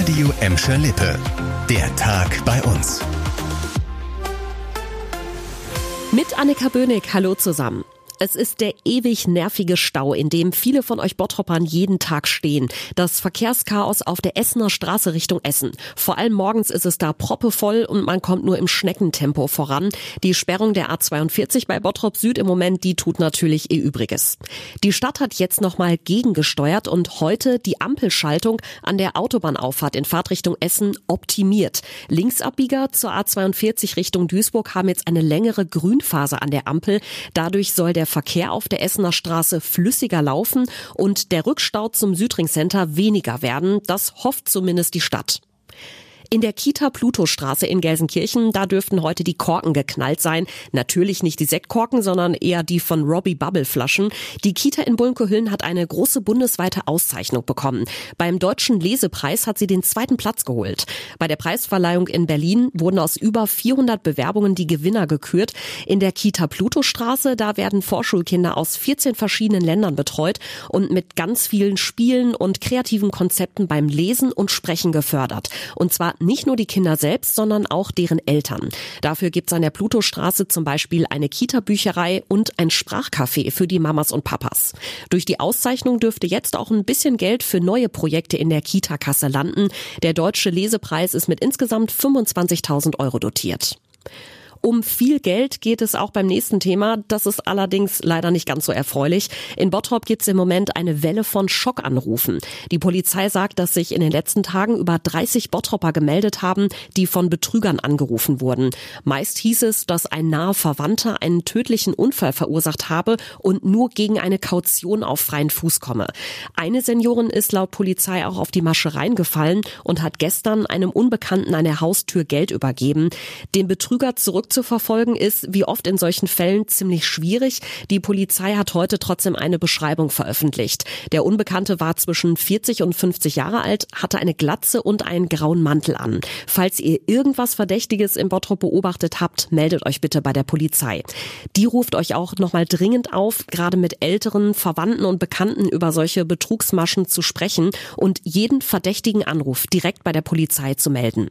Radio Emscher Lippe. Der Tag bei uns. Mit Annika Böhnig, hallo zusammen. Es ist der ewig nervige Stau, in dem viele von euch Bottroppern jeden Tag stehen. Das Verkehrschaos auf der Essener Straße Richtung Essen. Vor allem morgens ist es da proppevoll und man kommt nur im Schneckentempo voran. Die Sperrung der A42 bei Bottrop Süd im Moment, die tut natürlich ihr Übriges. Die Stadt hat jetzt nochmal gegengesteuert und heute die Ampelschaltung an der Autobahnauffahrt in Fahrtrichtung Essen optimiert. Linksabbieger zur A42 Richtung Duisburg haben jetzt eine längere Grünphase an der Ampel. Dadurch soll der Verkehr auf der Essener Straße flüssiger laufen und der Rückstau zum Südring Center weniger werden. Das hofft zumindest die Stadt. In der Kita Plutostraße in Gelsenkirchen, da dürften heute die Korken geknallt sein. Natürlich nicht die Sektkorken, sondern eher die von Robbie Bubble Flaschen. Die Kita in Bulnkohüllen hat eine große bundesweite Auszeichnung bekommen. Beim Deutschen Lesepreis hat sie den zweiten Platz geholt. Bei der Preisverleihung in Berlin wurden aus über 400 Bewerbungen die Gewinner gekürt. In der Kita Plutostraße, da werden Vorschulkinder aus 14 verschiedenen Ländern betreut und mit ganz vielen Spielen und kreativen Konzepten beim Lesen und Sprechen gefördert. Und zwar nicht nur die Kinder selbst, sondern auch deren Eltern. Dafür gibt es an der Plutostraße zum Beispiel eine Kita-Bücherei und ein Sprachcafé für die Mamas und Papas. Durch die Auszeichnung dürfte jetzt auch ein bisschen Geld für neue Projekte in der Kita-Kasse landen. Der Deutsche Lesepreis ist mit insgesamt 25.000 Euro dotiert. Um viel Geld geht es auch beim nächsten Thema. Das ist allerdings leider nicht ganz so erfreulich. In Bottrop gibt es im Moment eine Welle von Schockanrufen. Die Polizei sagt, dass sich in den letzten Tagen über 30 Bottropper gemeldet haben, die von Betrügern angerufen wurden. Meist hieß es, dass ein naher Verwandter einen tödlichen Unfall verursacht habe und nur gegen eine Kaution auf freien Fuß komme. Eine Seniorin ist laut Polizei auch auf die Masche reingefallen und hat gestern einem Unbekannten an der Haustür Geld übergeben. Den Betrüger zurück zurückzuverfolgen ist, wie oft in solchen Fällen, ziemlich schwierig. Die Polizei hat heute trotzdem eine Beschreibung veröffentlicht. Der Unbekannte war zwischen 40 und 50 Jahre alt, hatte eine Glatze und einen grauen Mantel an. Falls ihr irgendwas Verdächtiges im Bottrop beobachtet habt, meldet euch bitte bei der Polizei. Die ruft euch auch nochmal dringend auf, gerade mit älteren Verwandten und Bekannten über solche Betrugsmaschen zu sprechen und jeden verdächtigen Anruf direkt bei der Polizei zu melden.